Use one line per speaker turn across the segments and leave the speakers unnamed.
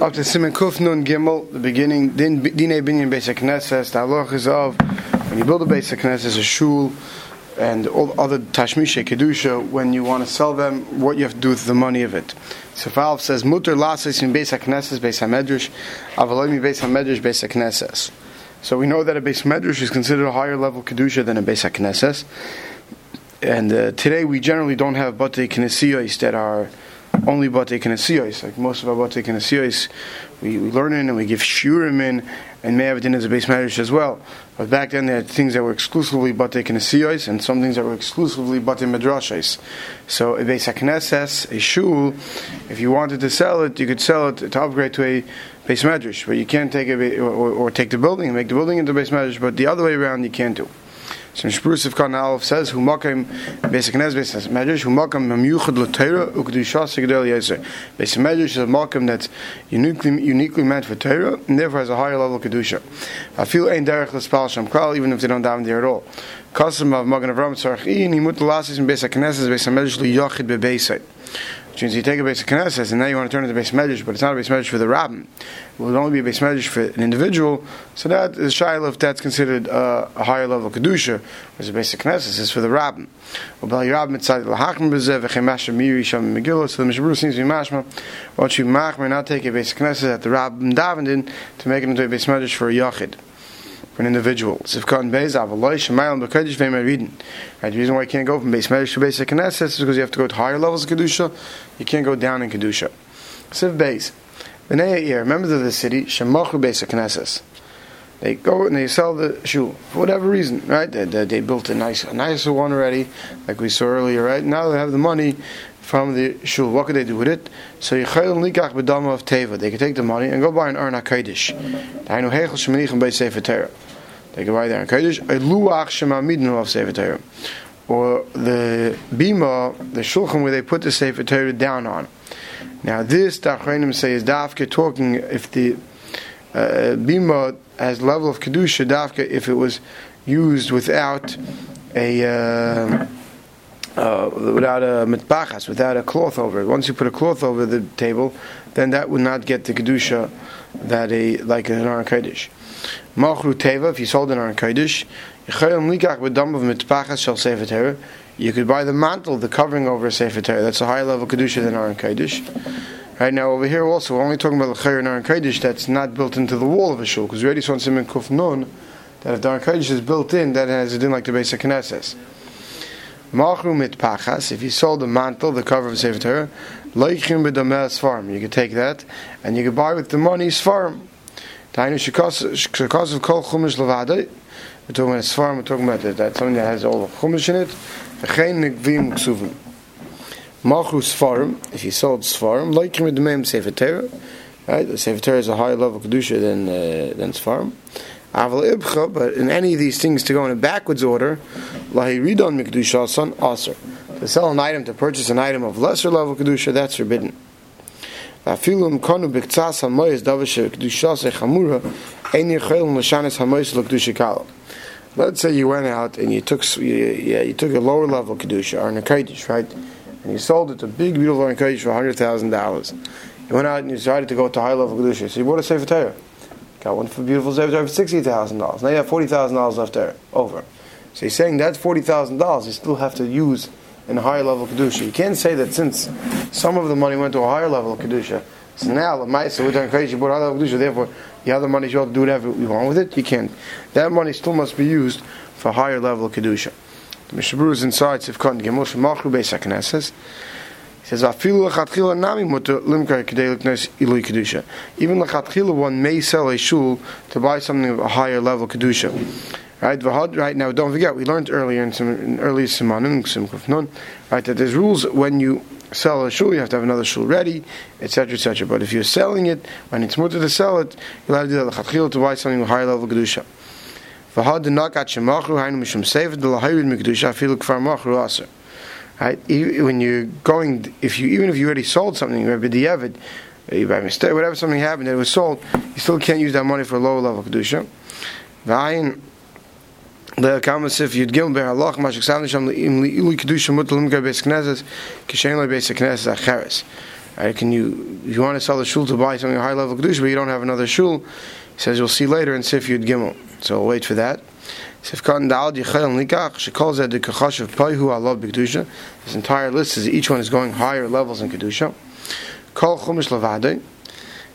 Up to Siman Kuf Nun Gimel, the beginning, Din Dine Binyan Beis HaKnesses, the halach is of, when you build a Beis HaKnesses, a shul, and all other Tashmisha Kedusha, when you want to sell them, what you have to do with the money of it. So Falv says, Mutter Lasis in Beis HaKnesses, Beis HaMedrash, Avaloimi Beis HaMedrash, Beis HaKnesses. So we know that a Beis Medrash is considered a higher level Kedusha than a Beis HaKnesses. And uh, today we generally don't have Batei Knesiyos that are only Batei Knesiyos. Like most of our Batei Knesiyos, we, we learn in and we give Shurim in, and may have it in as a base marriage as well. But back then, they had things that were exclusively Batei Knesiyos and some things that were exclusively Bate Medrashos. So a base Knesses, a shul, if you wanted to sell it, you could sell it to upgrade to a base medrash, but you can't take it or, or, or, take the building and make the building into a base medrash, but the other way around you can't do. So Shprus of Kan Aleph says, "Hu makam basic nes basic medrash hu makam mamyuchad l'Torah ukdusha segdel yeser." Basic medrash is a makam that's uniquely uniquely meant for Torah and therefore has a higher level of kedusha. I feel ein derech l'spal sham klal even if they don't daven there at all. Kasam of Magen Avram Tzarech in he mut lasis in basic knesses basic medrash liyachid bebeisai. Means you take a basic knesses and now you want to turn it to a base medrash, but it's not a base medrash for the rabbin. It would only be a base medrash for an individual. So that is shiloh that's considered uh, a higher level kedusha, whereas a basic knesses is for the rabbin. So the Mishabru seems to be mashma. Once you machmer, not take a basic knesses that the rabbin davened in to make it into a base medrash for a yachid for an individual. Right, the reason why you can't go from base medrash to basic knesses is because you have to go to higher levels of kedusha. You can't go down in kedusha. Siv Beis. Bnei Yair, members of the city, Shemachu basic knesses. They go and they sell the shoe for whatever reason, right? They, they, they, built a nice, a nicer one already, like we saw earlier, right? Now they have the money from the shul. What could they do with it? So Yechayel Likach B'Dama of Teva. They could take the money and go buy an Aron Kodesh. Can buy there in Kodesh. A luach shemamidnu of Sefer Torah. Or the bima, the shulchan where they put the Sefer Torah down on. Now this, the Achronim say, is dafka talking if the uh, bima has level of kedusha dafka if it was used without a uh, uh, without a mitbachas, without a cloth over it. Once you put a cloth over the table, then that would not get the kedusha that a like an Aron Kodesh. Machru Teva, if you sold an Aron Kodesh, you could buy the mantle, the covering over a Sefer Torah. That's a higher level Kedusha than Aron Kodesh. Right now, over here also, we're only talking about the Chayyar and Aron Kodesh that's not built into the wall of a shul, because we already saw in Siman Kuf Nun that if the Aron Kodesh is built in, that has a din like the basic Knesses. Machru mitpachas, if you sold the mantle, the cover of a Sefer Torah, loichim b'dameh farm. You could take that, and you could buy with the money farm. Tainu shekos of kol chumash levadei. We're talking about a svarm, we're talking about that, that's something that has all the chumash in it. V'chein nekvim ksuvim. Malchu svarim, if you sold svarim, loichim b'dameh Sefer Torah. Right, the Sefer Torah is a higher level kedusha than uh, than svarim. Aval ibcha, but in any of these things to go in a backwards order, lahi ridon mikdusha son aser. To sell an item, to purchase an item of lesser level kedusha, that's forbidden. Let's say you went out and you took yeah, you took a lower level kedusha or an nekadish, right? And you sold it a big beautiful nekadish for hundred thousand dollars. You went out and you decided to go to high level kedusha, so you bought a sefer Torah. Got one for beautiful Sefer for sixty thousand dollars. Now you have forty thousand dollars left there over. So he's saying that's forty thousand dollars. You still have to use in a higher level kedusha. You can't say that since some of the money went to a higher level of kedusha, so now the so we're talking crazy, a higher kedusha. Therefore, the other money you to do whatever you want with it. You can't. That money still must be used for higher level of kedusha. The Mishabur is inside Sifkot Gemol Shemachru Beis Haknesses. He says, "Afilu lechatchila nami muter limkar kedei ilui kedusha." Even lechatchila, one may sell a shul to buy something of a higher level kedusha. Right, right now, don't forget we learned earlier in some in early simanim right, that there's rules when you sell a shul, you have to have another shul ready, etc., etc. But if you're selling it, when it's mutter to sell it, you'll have to do that to buy something with higher level kedusha. Right? When you're going, if you even if you already sold something, b'diavad, eh, by mistake, whatever something happened that was sold, you still can't use that money for lower level kedusha. The kamas if you'd give ber Allah mashik sam nisham im li kedusha mutal limka beis knesses kishen lo beis knesses acheres. Right? Can you, if you want to sell the shul to buy something high level kedusha, but you don't have another shul, he says you'll see later and see in Sif Yud Gimel. So we'll wait for that. Sif Katan Dal Yichel Nikach. She calls that the Kachash of Paihu Allah B'Kedusha. This entire list is each one is going higher levels in kedusha. Kol Chumash Lavade.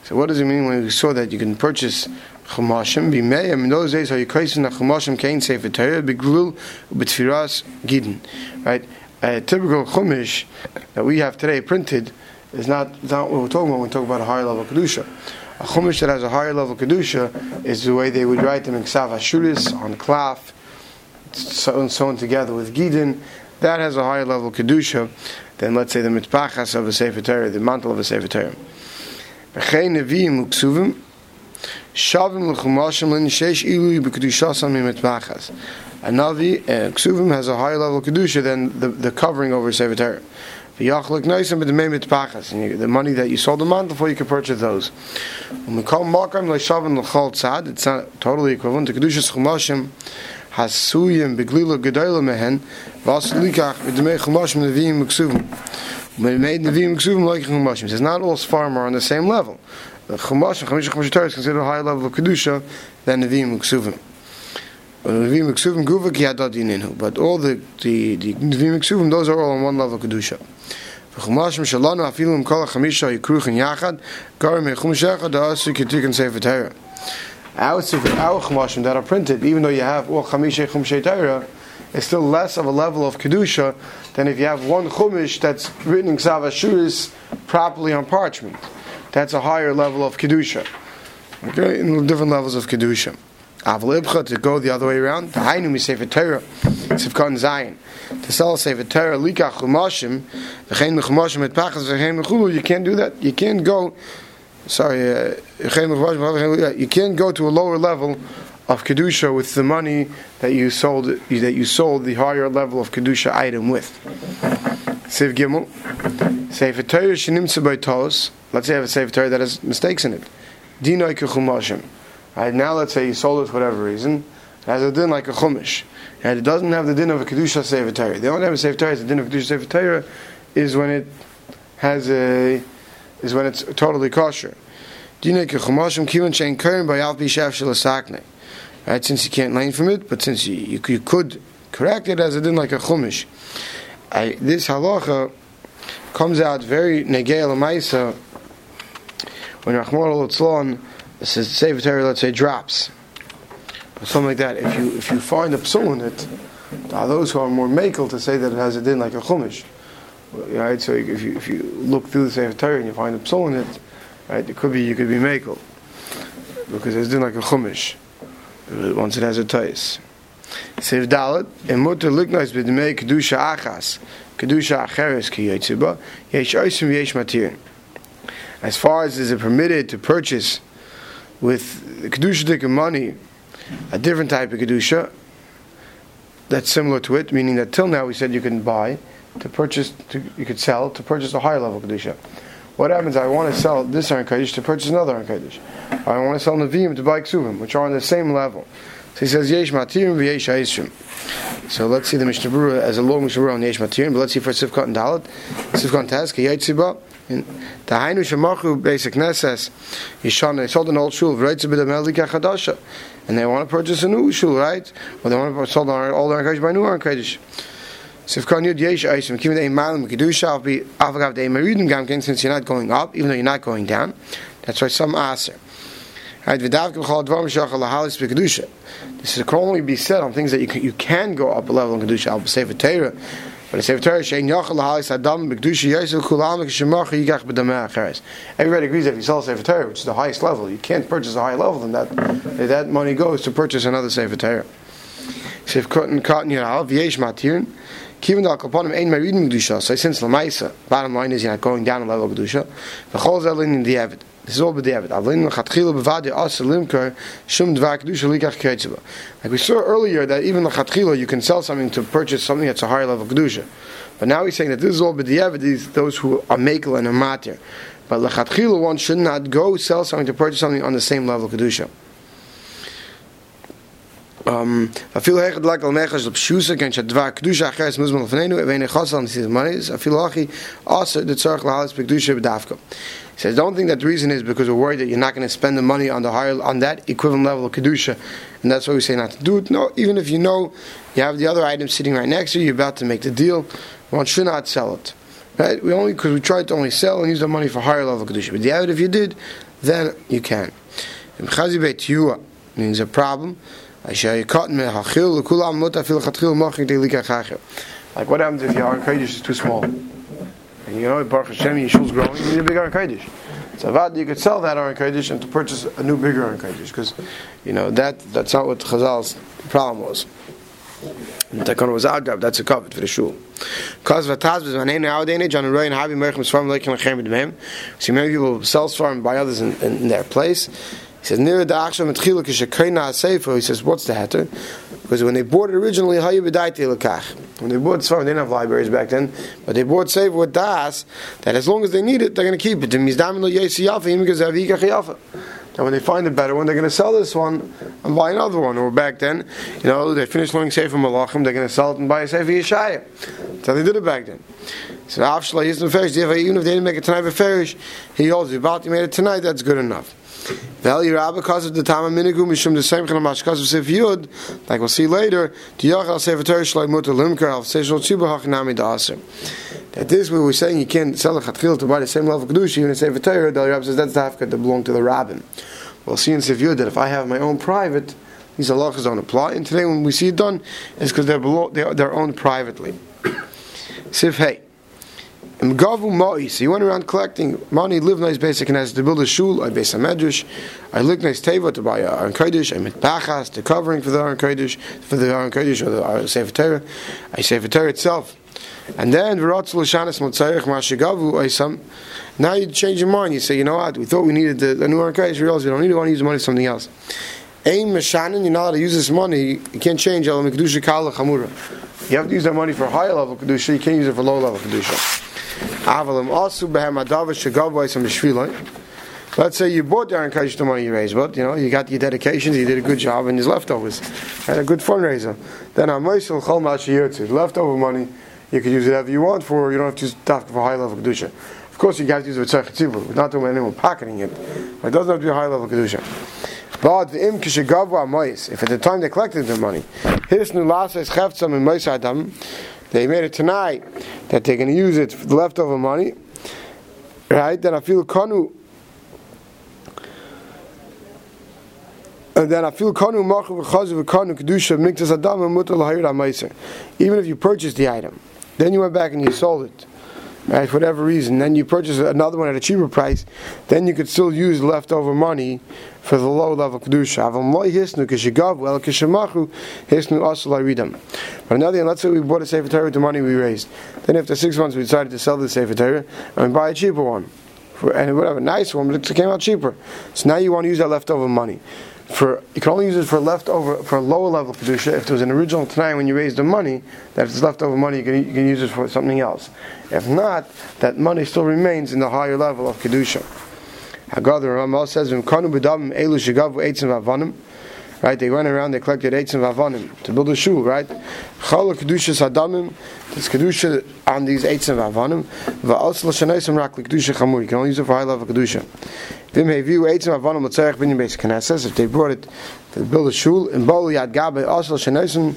So what does it mean when we saw that you can purchase chumashim b'meim? In those days, how you kaisin chumashim kain sefer Torah beglul b'tfiras gidin. Right, a typical chumash that we have today printed is not, is not what we're talking about when we talk about a higher level kedusha. A chumash that has a higher level kedusha is the way they would write them in ksav ashuris on klaf, sewn, sewn together with gidin. That has a higher level kedusha than let's say the mitpachas of a sefer Torah, the mantle of a sefer Torah. Shavim l'chumashim l'nishesh ilui b'kedushasam mimitmachas. A navi, uh, ksuvim has a higher level kedusha than the, the covering over sefer Torah. And the money that you sold the month before you could purchase those. It's not totally equivalent to kedushas chumashim hasuyim beglila gedola mehen vas likach b'demei chumashim neviim uksuvim. When made Nevi'im Ksuvim like Chumashim. It's not all Sfarim are on the same level. The Chumash, and Chamisha Chumash Torah is considered a higher level of Kedusha than Nevi'im Uksuvim. Uh, Nevi'im Uksuvim Guva Ki Hadad Yininu. But all the, the, the Nevi'im Uksuvim, those are all on one level of Kedusha. Chumash Shalanu Afilu Im Kol HaChamisha Yikruchin Yachad Garim Yechum Shechad Da'asu Ketikin Sefer Torah. Our, our Chumashim that are printed, even though you have all Chamisha Chum Torah, is still less of a level of kedusha than if you have one chumash that's written in Ksavashuris properly on parchment. That's a higher level of kedusha. Okay, in different levels of kedusha. Aval to go the other way around. The hainu mi sefer Torah, sifkan zayin. To sell sefer Torah lika chumashim, v'chein chumashim et pachas v'chein mechulu. You can't do that. You can't go. Sorry, uh, you can't go to a lower level of kedusha with the money that you sold that you sold the higher level of kedusha item with. Seif Gimel, Sefer Torah shenimtze by tos. Let's say I have a Sefer Torah that has mistakes in it. Dinoi kechumashim. Right now, let's say you sold it for whatever reason. It has a din like a chumash. And it doesn't have the din of a kedusha Sefer Torah. The only time a Sefer Torah has the din of a kedusha Sefer Torah is when it has a is when it's totally kosher. Dinoi kechumashim kivan shein kern by alpi shaf shalasakne. Right, since you can't learn from it, but since you, you, you could correct it as it did like a chumash. I, this halacha comes out very negei lamaisa when Rahman al says Sefer let's say drops, or something like that. If you if you find a psul in it, are those who are more makel to say that it has a din like a chumash. Right, so if you if you look through the Sefer Torah and you find a psul in it, right, it could be you could be makel because it's din like a chumash once it has a tais. Sev Dalet, and mutter liknois b'dmei kedusha achas, kedusha acheres ki yotziba, yesh oisim yesh matir. As far as is it permitted to purchase with kedusha money a different type of kedusha that's similar to it, meaning that till now we said you can buy to purchase, to, you could sell to purchase a higher level kedusha. What happens? I want to sell this Aron Kaddish to purchase another Aron Kaddish. I want to sell Nevi'im to buy Ksuvim, which are on the same level. So he says Yesh Matirim v'Yesh Ha'ishim. So let's see the Mishnah Berurah as a long Mishnah Berurah on Yesh Matirim, but let's see for Sivkot and Dalit. Sivkot Taz, Kiyaytziba, in the Hainu Shemachu basic Neses, Yishon, they sold an old shul, V'Reitzi B'Damel Likachadasha, and they want to purchase a new shul, right? Or they want to sell an old Aron Kaddish by a new Aron Kaddish. Sifkan Yud Yesh Aisim, Kivin Ein Malim Kedusha, Avagav Dei Meridim Gamkin, since you're not going up, even though you're not going down. That's why some aser. This can only be said on things that you can, you can go up a level in Kedusha. I'll say for Torah. But I say for Torah, Shein Yachal Lahalis Adam B'Kedusha Yisrael Kulam K'Shemach Yigach B'Dameh Acheres. Everybody agrees that if you sell a Sefer Torah, which is the highest level, you can't purchase a higher level than that. That money goes to purchase another Sefer Torah. Sif Cotton Cotton Yirav Yesh Matirin. Kivin al kaponim ein meridin kedusha. So since lamaisa, bottom line is you're not going down a level of kedusha. The chol zelin in the avid. This is all b'diavad. B'vadi shum dvar kedusha likach. Like we saw earlier that even l'chatchila you can sell something to purchase something that's a higher level kedusha. But now he's saying that this is all b'diavad. These those who are makel and are matir. But l'chatchila one should not go sell something to purchase something on the same level kedusha. Um afil heged lak al negas op shuse ken chat dva kedusha khas muzman lefnenu ve ne khasan sis manis afil achi also the tzarch lahal kedusha bedavka he says don't think that the reason is because we're worried that you're not going to spend the money on the higher on that equivalent level of kedusha and that's why we say not to do it. No even if you know you have the other item sitting right next to you you're about to make the deal one should not sell it. Right? We only because we tried to only sell and use the money for higher level kedusha but other if you did then you can. Means a problem like what happens if your Aron is too small? And you know, Baruch Hashem, your shul's growing, you need a big Aron. So Avad, you could sell that Aron and to purchase a new bigger Aron because, you know, that that's not what Chazal's problem was. The takon was out that's a covet for the shul. Cause vataz was manene audene John Roy and Habi Merchim Sfarm Lekim Lechem B'Dmem. So many people sell Sfarm by others in, in, their place. He says, near the Achshav and Tchiluk is Shekoina Sefer. He says, what's the heter? Because when they bought it originally, Hayu B'daiti Lekach. When they bought Sfarm, they didn't have libraries back then, but they bought Sefer with Das, that as long as they need it, they're going to keep it. And when they find a better one, they're going to sell this one and buy another one. Or back then, you know, they finished learning Sefer Malachim, they're going to sell it and buy a Sefer Yeshaya. How they did it back then. So Avshala, he's in Ferish, even if they didn't make it tonight Ferish, he holds about, you made it tonight, that's good enough. Vel Yerabba because of the time Tama Minigu Mishum the same kind of Mashkas of Sif Yud, like we'll see later, the Yachal Sefer Torah Shlai Mutter Limker Al Seshol Tzuba Hachinami Da'asim. That this we're saying you can't sell a Chatchil to buy the same level of Kedusha, even in Sefer Torah, the Yerabba says that's the Hafkat that belong to the Rabbin. We'll see in Sif Yud that if I have my own private, these halachas don't apply. And today when we see it done, it's because they're, below, they're, they're owned privately. Sif Hey. Gavu Ma'is. He went around collecting money, live nice basic and has to build a shul, I base a medrash, I look nice teva to buy a Aron Kodesh, I mit pachas, the covering for the Aron Kodesh, for the Aron Kodesh or the Sefer Torah, I Sefer Torah itself. And then V'ratz l'shanis motzayich ma'ashigavu oisam. Now you change your mind. You say, you know what? We thought we needed the, new Aron Kodesh. We realize we don't need to want to use money for something else. Aim Meshanin, you're not allowed to use this money. You can't change El Mekdusha Kala Chamura. You have to use that money for higher level Kedusha. You can't use it for low level Kedusha. Let's say you bought Aron Kodesh the money you raised, but you know you got your dedications, you did a good job, and his leftovers, had a good fundraiser. Then I'm Amoisel Chol Mashiyotzu, leftover money, you could use it however you want for. You don't have to use it for high level kedusha. Of course, you have to use it for tzarich We're not doing anyone pocketing it, but it doesn't have to be high level kedusha. If at the time they collected the money, they made it tonight that they're going to use it for the leftover money, right? Then I feel kanu. And then I feel kanu machu v'chazu v'kanu kedusha miktas adam mutal hayir Even if you purchased the item, then you went back and you sold it. Right, for whatever reason, then you purchased another one at a cheaper price, then you could still use leftover money for the low level kedusha. But another thing, let's say we bought a sefer Torah with the money we raised. Then after six months we decided to sell the sefer Torah and buy a cheaper one, for, and whatever nice one, but it came out cheaper. So now you want to use that leftover money for you can only use it for leftover for lower level kedusha. If there was an original tonight when you raised the money, that if it's leftover money, you can, you can use it for something else. If not, that money still remains in the higher level of kedusha. Haggadah Ramal says, "V'mkanu b'davim elu shigavu eitzim v'avanim." Right, they went around, they collected eitzim v'avanim to build a shul. Right, chala kedusha sadamim. There's kedusha on these eitzim v'avanim. Va'al l'shanaysim rak kedusha chamur. You can only use it for high level kedusha. Vim heviu eitzim avanim l'tzarech binyan beis knesses. If they brought it to build a shul in Bolu Yad Gabe, also shenaisim,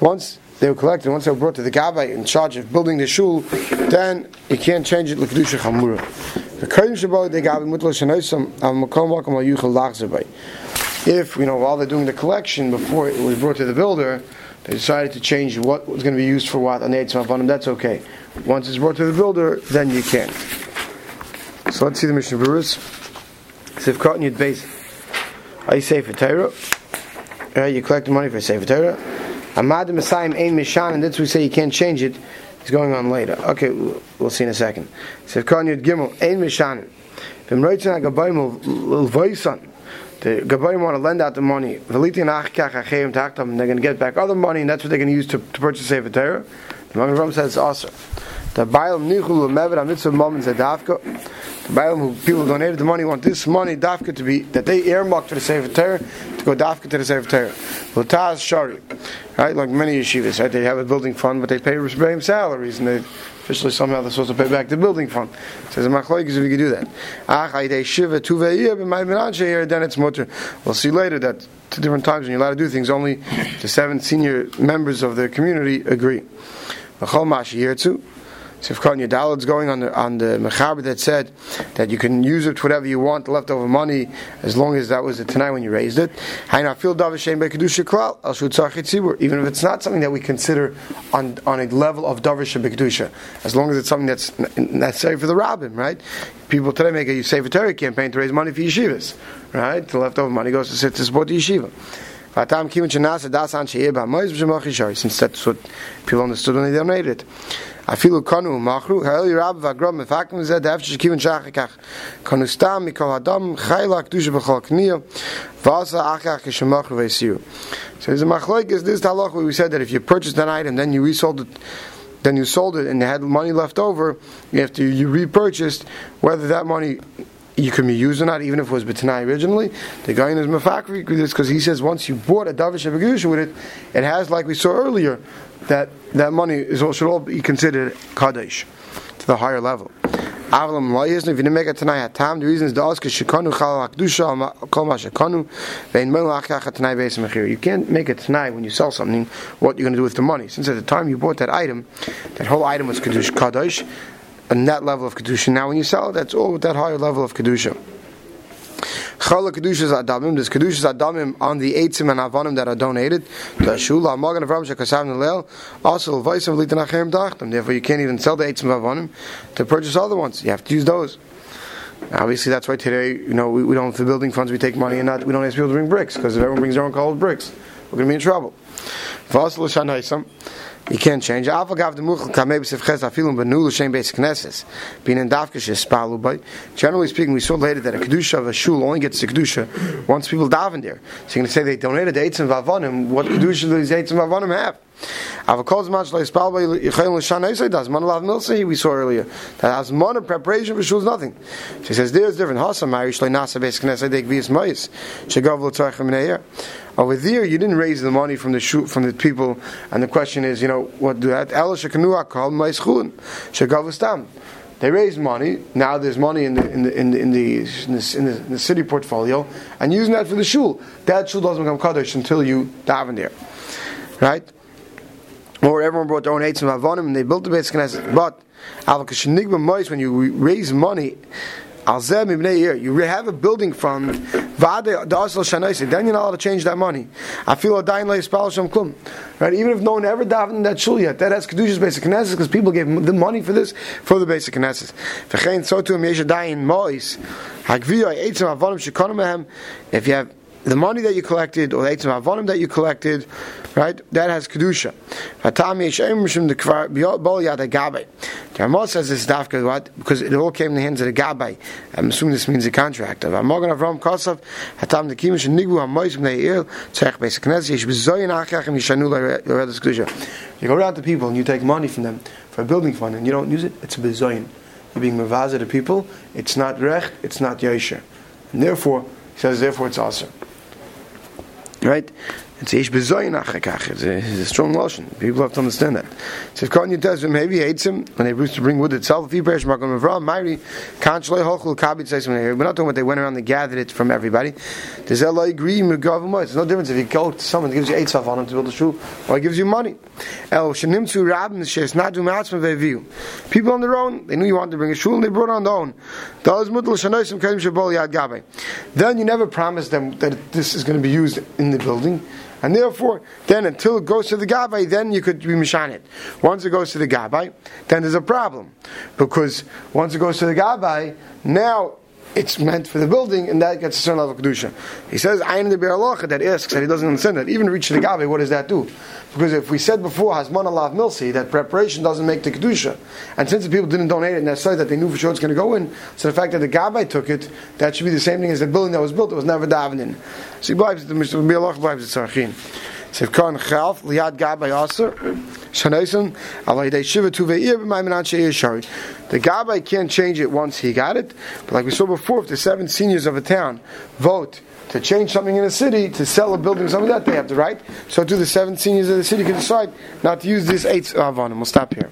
once they were collected, once they were brought to the Gabe in charge of building the shul, then you can't change it l'kedusha chamura. The kodim shabbat they Gabe mutla shenaisim al um, makom makom al yuchal lachzabay. If you know while they're doing the collection before it was brought to the builder, they decided to change what was going to be used for what on the eitzim avanim. That's okay. Once it's brought to the builder, then you can't. So let's see the Mishnah Berurah. Sivkot Yud Beis. I say for Torah. You collect the money for Sefer Torah. Amad Messiah Ein Mishan, and that's we say you can't change it. It's going on later. Okay, we'll see in a second. So Sivkot Yud Gimel Ein Mishan. Vim Reitzin HaGabayim L'Voisan. The Gabayim want to lend out the money. V'litin Achkach Achayim Taktam. They're going to get back other money, and that's what they're going to use to, to purchase Sefer Torah. The Magen Ram says awesome. The Baal Nichul Mevet HaMitzvah Moment Zedavka. The Bible, who people donated the money, want this money dafka to be that they earmarked to the Sefer Torah to go dafka to the Sefer Torah. L'taz shari, right? Like many yeshivas, right? They have a building fund, but they pay Rebbeim salaries, and they officially somehow they're supposed to pay back the building fund. Says machlokes if you can do that. Ach shiva tuveir then it's mutter. We'll see later that two different times when you're allowed to do things, only the seven senior members of the community agree. V'chol mashi yirtzu. Sifkon Yadalad's going on the on the Mechaber that said that you can use it whatever you want, leftover money, as long as that was the tonight when you raised it. Even if it's not something that we consider on on a level of Davish Bekdusha, as long as it's something that's necessary for the rabbin, right? People today make a Sefer Torah campaign to raise money for yeshivas, right? The leftover money goes to, to support the yeshiva. Since that's what people understood when they donated. אפילו קונו מחרו, האלי רב והגרום מפקם זה דאפשר שכיוון שחר כך. קונו סתם מכל אדם חי לה קדושה בכל קניה, ועשה אחר כך כשמחרו והסירו. So there's a machlokes, this halach where we said that if you purchased an item, then you resold it, then you sold it and you had money left over, after you repurchased, whether that money you can be used or not, even if it was B'tanai originally. The guy in his Mafakri this because he says once you bought a Davish Abagusha with it, it has, like we saw earlier, that that money is all, should all be considered Kaddish to the higher level. Avalam loyisn if you didn't make it tonight time the reason is the ask shikanu chal hakdusha kol ma shikanu vein mel achach tonight beis mechir you can't make it tonight when you sell something what you're going to do with the money since at the time you bought that item that whole item was kadosh and that level of kedusha now when you sell it that's all with that higher level of kedusha Chala kedushas adamim. There's kedushas adamim on the eitzim and avonim that are donated. The shula magen of Ramsha kasav nelel. Also litanachem dachtam. Therefore, you can't even sell the eitzim avonim to purchase other ones. You have to use those. Obviously, that's why today, you know, we, we don't for building funds we take money and not we don't ask people to bring bricks because if everyone brings their own colored bricks, we're going to be in trouble. Vasil you can't change. Avagav the muchal kamei b'sefches afilum benu l'shem beis knesses. Being in davka shespalu by. Generally speaking, we saw later that a kedusha of a shul only gets the kedusha once people daven there. So going to say they donated the eitzim vavonim. What kedusha do these eitzim vavonim have? Avakol zman shlo yispal by yichayim l'shan eisay das man lav milsi we saw earlier that has man of preparation for shul is nothing. She says there's different. Hasam mari shlo nasa beis knesses dek vias mois shegav l'tzarchem neir. Over there, oh, you didn't raise the money from the shoot from the people, and the question is, you know, what do that? They raised money. Now there's money in the in the in the in the, in the, in the, in the city portfolio, and using that for the shul. That shul doesn't become kaddish until you daven there, right? Or everyone brought their own and avonim, and they built the base knesset. But when you raise money you have a building fund, then you're not allowed to change that money. I feel a dying klum. Right? Even if no one ever davened that shul yet, that has Kedusha's basic knesses because people gave the money for this for the basic knesses. If you have the money that you collected or the eitzim avonim that you collected, right? That has kedusha. The Ramah says this dafka what because it all came in the hands of the gabbai. I'm assuming this means the contractor. You go around to people and you take money from them for a building fund and you don't use it. It's a bezoyin. You're being mevazah to people. It's not recht. It's not yosher. And therefore, he says, therefore it's awesome. Right? It's ish bezoyin achakach. It's a strong lotion. People have to understand that. If Kohen tells him, maybe hates him when they used to bring wood itself. If he perish makom avram, Myri can't shloi hochul kabit says We're not talking about they went around and gathered it from everybody. Does that agree There's no difference if you go to someone gives you eight stuff on him to build a shul, or he gives you money. El shenimtzu rabin shes not do matzma ve'viu. People on their own, they knew you wanted to bring a shul, and they brought on their own. Then you never promise them that this is going to be used in the building. And therefore, then until it goes to the Gabbai, then you could be Mishanit. Once it goes to the Gabbai, then there's a problem. Because once it goes to the Gabbai, now it's meant for the building, and that gets a certain level of kedusha. He says, "I am the Beralocha" that asks that he doesn't understand that. Even reach the gabe, what does that do? Because if we said before Hasman Alav Milsi that preparation doesn't make the kedusha, and since the people didn't donate it necessarily that they knew for sure it's going to go in, so the fact that the gabe took it, that should be the same thing as the building that was built. It was never davened in. So he believes the Beralocha believes it's archin. Sivkan Chalf, Liad Gabay Aser, Shanaisim, Alay De Shiva Tuveir, B'maimanan Sheir Shari. The Gabay can't change it once he got it, but like we saw before, if the seven seniors of a town vote to change something in a city, to sell a building, something like that, they have the right. So do the seven seniors of the city can decide not to use this eight oh, avanim. We'll stop here.